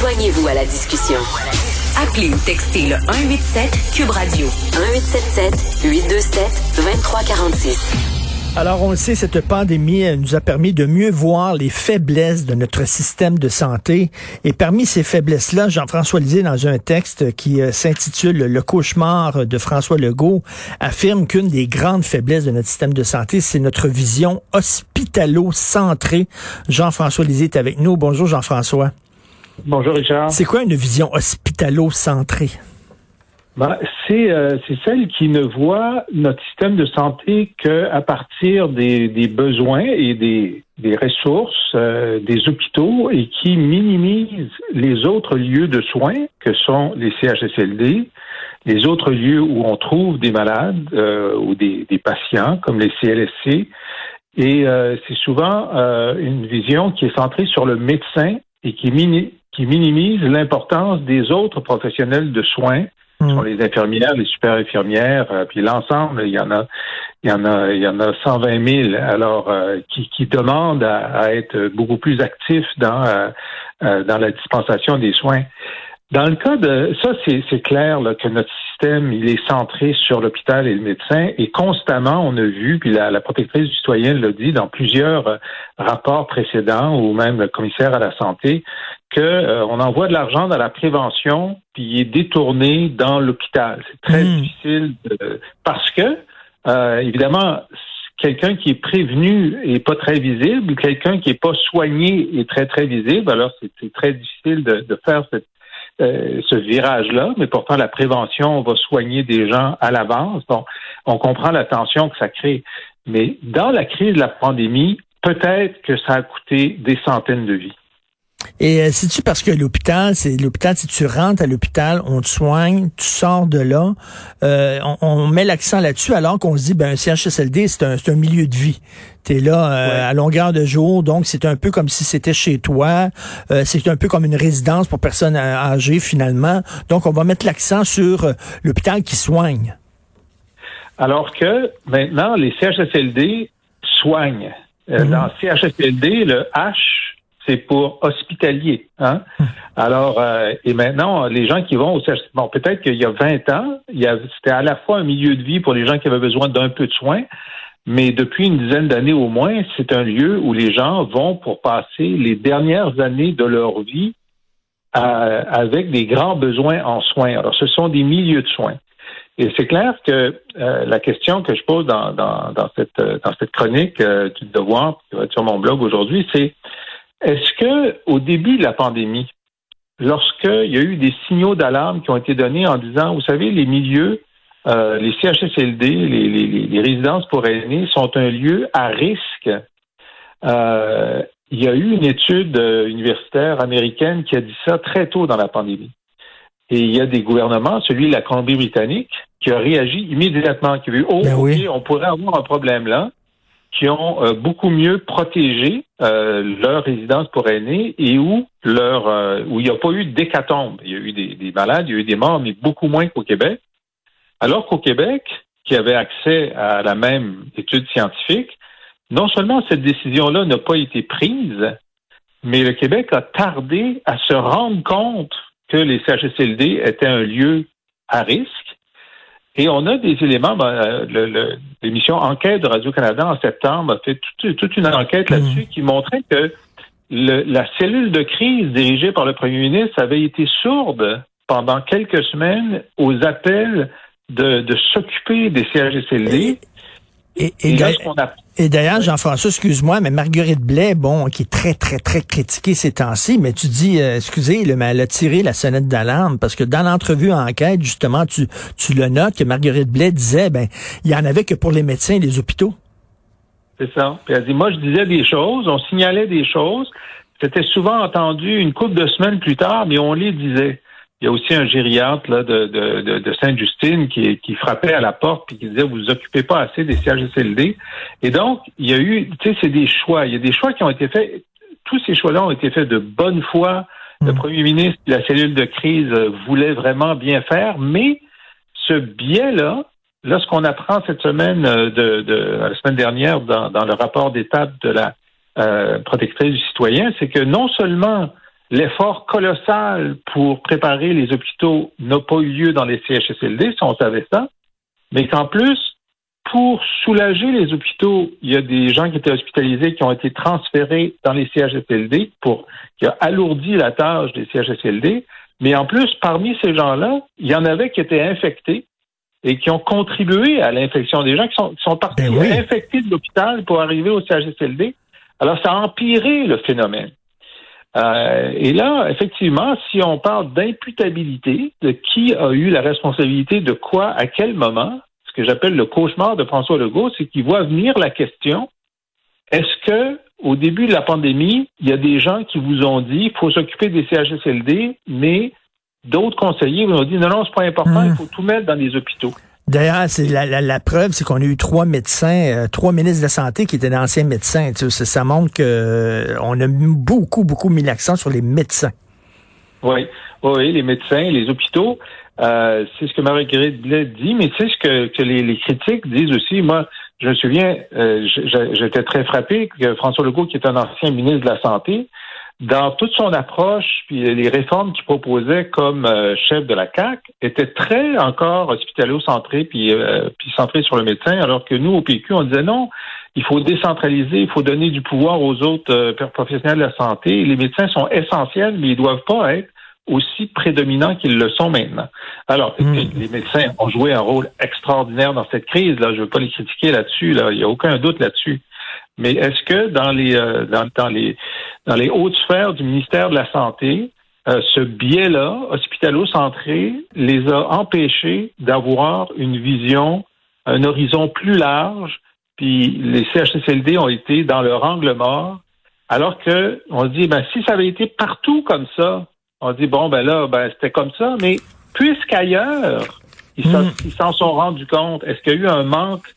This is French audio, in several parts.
Joignez-vous à la discussion. Appelez ou textez le 187 Cube Radio 1877 827 2346. Alors, on le sait, cette pandémie nous a permis de mieux voir les faiblesses de notre système de santé. Et parmi ces faiblesses-là, Jean-François Lisée, dans un texte qui euh, s'intitule Le cauchemar de François Legault, affirme qu'une des grandes faiblesses de notre système de santé, c'est notre vision hospitalo-centrée. Jean-François Lisée est avec nous. Bonjour, Jean-François. Bonjour, Richard. C'est quoi une vision hospitalo-centrée? Ben, euh, c'est celle qui ne voit notre système de santé qu'à partir des, des, besoins et des, des ressources euh, des hôpitaux et qui minimise les autres lieux de soins que sont les CHSLD, les autres lieux où on trouve des malades euh, ou des, des, patients comme les CLSC. Et c'est souvent une vision qui est centrée sur le médecin et qui, mini qui minimise l'importance des autres professionnels de soins sont hmm. les infirmières, les super infirmières, euh, puis l'ensemble, il y en a, il y en a, il y en a 120 000. Alors, euh, qui, qui demandent à, être beaucoup plus actifs dans euh, dans la dispensation des soins. Dans le cas de ça, c'est clair là, que notre système il est centré sur l'hôpital et le médecin et constamment on a vu, puis la, la protectrice du citoyen l'a dit dans plusieurs rapports précédents ou même le commissaire à la santé, qu'on euh, envoie de l'argent dans la prévention puis il est détourné dans l'hôpital. C'est très hmm. difficile parce que euh, évidemment quelqu'un qui est prévenu est pas très visible, quelqu'un qui est pas soigné est très très visible. Alors c'est très difficile de, de faire cette, euh, ce virage-là, mais pourtant la prévention va soigner des gens à l'avance. Donc on comprend la tension que ça crée. Mais dans la crise de la pandémie, peut-être que ça a coûté des centaines de vies. Et euh, c'est-tu parce que l'hôpital, c'est l'hôpital, si tu rentres à l'hôpital, on te soigne, tu sors de là, euh, on, met l'accent là-dessus alors qu'on se dit, ben un CHSLD, c'est un, un milieu de vie. Tu es là euh, à longueur de jour, donc c'est un peu comme si c'était chez toi, euh, c'est un peu comme une résidence pour personnes âgées finalement. Donc on va mettre l'accent sur l'hôpital qui soigne. Alors que maintenant, les CHSLD soignent. Mhm. Dans CHSLD, le H c'est pour hospitalier. Hein? Hmm. Alors, euh, et maintenant, les gens qui vont au bon, peut-être qu'il y a 20 ans, c'était à la fois un milieu de vie pour les gens qui avaient besoin d'un peu de soins, mais depuis une dizaine d'années au moins, c'est un lieu où les gens vont pour passer les dernières années de leur vie euh, avec des grands besoins en soins. Alors, ce sont des milieux de soins. Et c'est clair que euh, la question que je pose dans, dans, dans, cette, dans cette chronique du devoir qui va être sur mon blog aujourd'hui, c'est est-ce que au début de la pandémie, lorsqu'il y a eu des signaux d'alarme qui ont été donnés en disant, vous savez, les milieux, euh, les CHSLD, les, les, résidences pour aînés sont un lieu à risque. Euh, il y a eu une étude euh, universitaire américaine qui a dit ça très tôt dans la pandémie. Et il y a des gouvernements, celui de la Colombie-Britannique, qui a réagi immédiatement, qui a vu, oh, ben on pourrait avoir un problème là qui ont euh, beaucoup mieux protégé euh, leur résidence pour aînés et où leur euh, où il n'y a pas eu d'hécatombe. Il y a eu des, des, malades, il y a eu des morts, mais beaucoup moins qu'au Québec. Alors qu'au Québec, qui avait accès à la même étude scientifique, non seulement cette décision-là n'a pas été prise, mais le Québec a tardé à se rendre compte que les CHSLD étaient un lieu à risque et on a des éléments. Ben, euh, l'émission Enquête de Radio-Canada en septembre a fait toute, une enquête mmh. là-dessus qui montrait que la cellule de crise dirigée par le premier ministre avait été sourde pendant quelques semaines aux appels de, s'occuper des CHSLD. Et, et, d'ailleurs, Jean-François, excuse-moi, mais Marguerite Blais, bon, qui est très, très, très critiquée ces temps-ci, mais tu dis, euh, excusez, le, mais elle a tiré la sonnette d'alarme parce que dans l'entrevue enquête, justement, tu, tu le notes que Marguerite Blais disait, ben, il y en avait que pour les médecins et les hôpitaux. C'est ça. Puis elle dit, moi, je disais des choses, on signalait des choses. C'était souvent entendu une couple de semaines plus tard, mais on les disait. Il y a aussi un gériatre là, de, de, de Sainte-Justine qui, qui frappait à la porte puis qui disait vous vous occupez pas assez des CHSLD. Et donc, il y a eu, tu sais, c'est des choix. Il y a des choix qui ont été faits. Tous ces choix-là ont été faits de bonne foi. Le mm. premier ministre la cellule de crise voulait vraiment bien faire, mais ce biais-là, lorsqu'on apprend cette semaine euh, de, de, la semaine dernière dans, dans le rapport d'étape de la euh, protectrice du citoyen, c'est que non seulement l'effort colossal pour préparer les hôpitaux n'a pas eu lieu dans les CHSLD, si on savait ça, mais qu'en plus, pour soulager les hôpitaux, il y a des gens qui étaient hospitalisés qui ont été transférés dans les CHSLD pour qui a alourdi la tâche des CHSLD. Mais en plus, parmi ces gens-là, il y en avait qui étaient infectés et qui ont contribué à l'infection des gens qui sont, sont partis ben infectés de l'hôpital pour arriver au CHSLD. Alors, ça a empiré le phénomène. Euh, et là, effectivement, si on parle d'imputabilité, de qui a eu la responsabilité de quoi à quel moment, ce que j'appelle le cauchemar de François Legault, c'est qu'il voit venir la question est-ce que au début de la pandémie, il y a des gens qui vous ont dit qu'il faut s'occuper des CHSLD, mais d'autres conseillers vous ont dit non, non, c'est pas important, il hmm. faut tout mettre dans les hôpitaux? D'ailleurs, c'est la, preuve, c'est qu'on a eu trois médecins, euh, trois ministres de la santé qui étaient d'anciens médecins. Tu sais, ça montre que euh, on a beaucoup, beaucoup mis l'accent sur les médecins. Oui, oui, les médecins, les hôpitaux. Euh, c'est ce que Marie-Guérite dit, mais c'est ce que, les, critiques disent aussi. Moi, je me souviens, j'étais très frappé que François Legault, qui est un ancien ministre de la Santé, dans toute son approche, puis les réformes qu'il proposait comme euh, chef de la CAC, était très encore hospitalo-centré, puis, puis centré sur le médecin, alors que nous, au PQ, on disait non, il faut décentraliser, il faut donner du pouvoir aux autres professionnels de la santé. Les médecins sont essentiels, mais ils doivent pas être aussi prédominants qu'ils le sont maintenant. Alors, hmm. les médecins ont joué un rôle extraordinaire dans cette crise. Là, je ne veux pas les critiquer là-dessus. Là, il n'y a aucun doute là-dessus. Mais est-ce que dans les euh, dans, les dans les hautes sphères du ministère de la santé, euh, ce biais-là, hospitalo-centré, les a empêchés d'avoir une vision, un horizon plus large. Puis les CHSLD ont été dans leur angle mort. Alors que on se dit, ben si ça avait été partout comme ça, on dit, bon, ben là, ben, c'était comme ça, mais puisqu'ailleurs, ils s'en sont rendus compte, est-ce qu'il y a eu un manque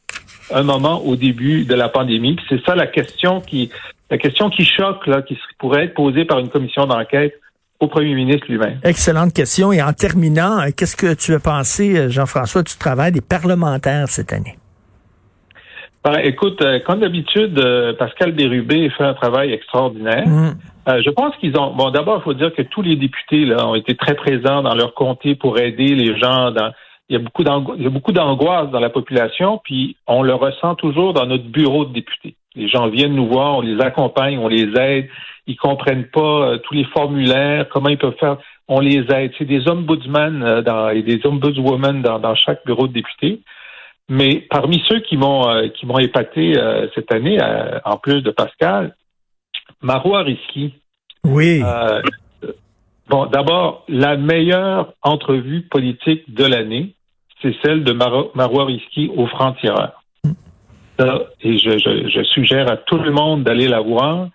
un moment au début de la pandémie? c'est ça la question qui la question qui choque, là, qui pourrait être posée par une commission d'enquête au premier ministre lui-même. Excellente question. Et en terminant, euh, qu'est-ce que tu as pensé, euh, Jean-François, du travail des parlementaires cette année? Ben, écoute, euh, comme d'habitude, Pascal Bérubé fait un travail extraordinaire. Euh, je pense qu'ils ont. Bon, d'abord, il faut dire que tous les députés là ont été très présents dans leur comté pour aider les gens. Dans... Il y a beaucoup il y a beaucoup d'angoisse dans la population, puis on le ressent toujours dans notre bureau de députés. Les gens viennent nous voir, on les accompagne, on les aide. Ils comprennent pas euh, tous les formulaires, comment ils peuvent faire. On les aide. C'est des ombudsmen euh, dans, et des ombudswomen dans, dans chaque bureau de député. Mais parmi ceux qui m'ont euh, qui m'ont épaté cette année, en plus de Pascal, Marois Risky. Oui. Euh, bon, d'abord, la meilleure entrevue politique de l'année, c'est celle de Marois Risky au franc-tireur. Et je, suggère à tout le monde d'aller la voir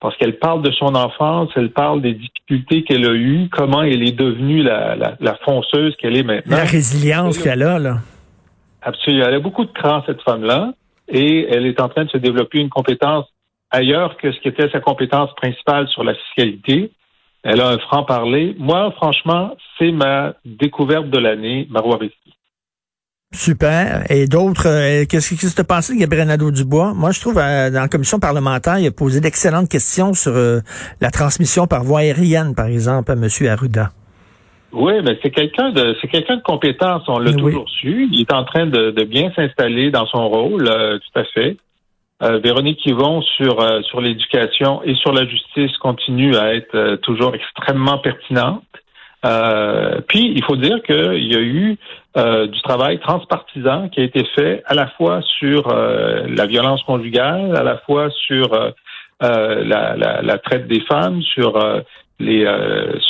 parce qu'elle parle de son enfance, elle parle des difficultés qu'elle a eues, comment elle est devenue la, la fonceuse qu'elle est maintenant. La résilience qu'elle a, là. Absolument. Elle a beaucoup de cran, cette femme-là, et elle est en train de se développer une compétence ailleurs que ce qui était sa compétence principale sur la fiscalité. Elle a un franc-parler. Moi, franchement, c'est ma découverte de l'année, Marois Super. Et d'autres, euh, qu'est-ce qui s'est passé, Gabriel Nadeau-Dubois? Moi, je trouve, euh, dans la commission parlementaire, il a posé d'excellentes questions sur euh, la transmission par voie aérienne, par exemple, à M. Arruda. Oui, mais c'est quelqu'un de c'est quelqu'un de compétent, on l'a toujours su. Il est en train de, de bien s'installer dans son rôle, tout à fait. Euh, Véronique Yvon sur euh, sur l'éducation et sur la justice continue à être euh, toujours extrêmement pertinente. puis il faut dire qu'il y a eu du travail transpartisan qui a été fait à la fois sur la violence conjugale, à la fois sur la, la, la, traite des femmes, sur les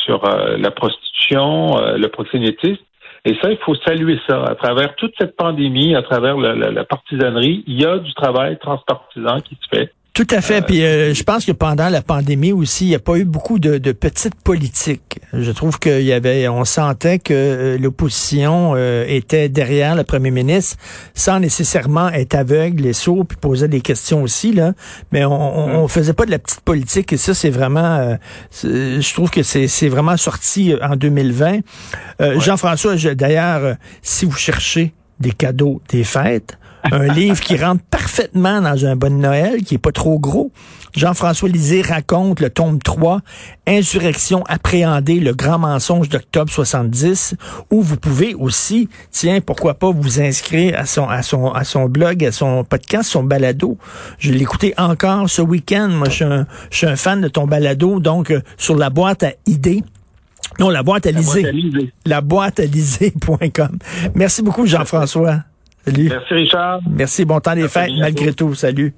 sur la prostitution, le proxénétisme. Et ça, il faut saluer ça. À travers toute cette pandémie, à travers la, la partisanerie, il y a du travail transpartisan qui se fait. Tout à fait. Puis euh, je pense que pendant la pandémie aussi, il n'y a pas eu beaucoup de, de petites politiques. Je trouve qu'il y avait, on sentait que euh, l'opposition euh, était derrière le premier ministre, sans nécessairement être aveugle et sourd, puis poser des questions aussi là. Mais on, on, faisait pas de la petite politique et ça, c'est vraiment, je trouve que c'est vraiment sorti en 2020. Jean-François, d'ailleurs, si vous cherchez des cadeaux, des fêtes un livre qui rentre parfaitement dans un bon Noël, qui est pas trop gros. Jean-François Lisée raconte le tome 3, Insurrection appréhendée, le grand mensonge d'octobre 70, où vous pouvez aussi, tiens, pourquoi pas vous inscrire à son, à son, à son blog, à son podcast, son balado. Je l'ai écouté encore ce week-end. Moi, je suis un, je suis un fan de ton balado, donc euh, sur la boîte à idées. Non, la boîte à liser. La boîte à liser.com. Merci beaucoup, Jean-François. Salut. Merci, Richard. Merci, bon temps des fêtes, malgré tout. Salut.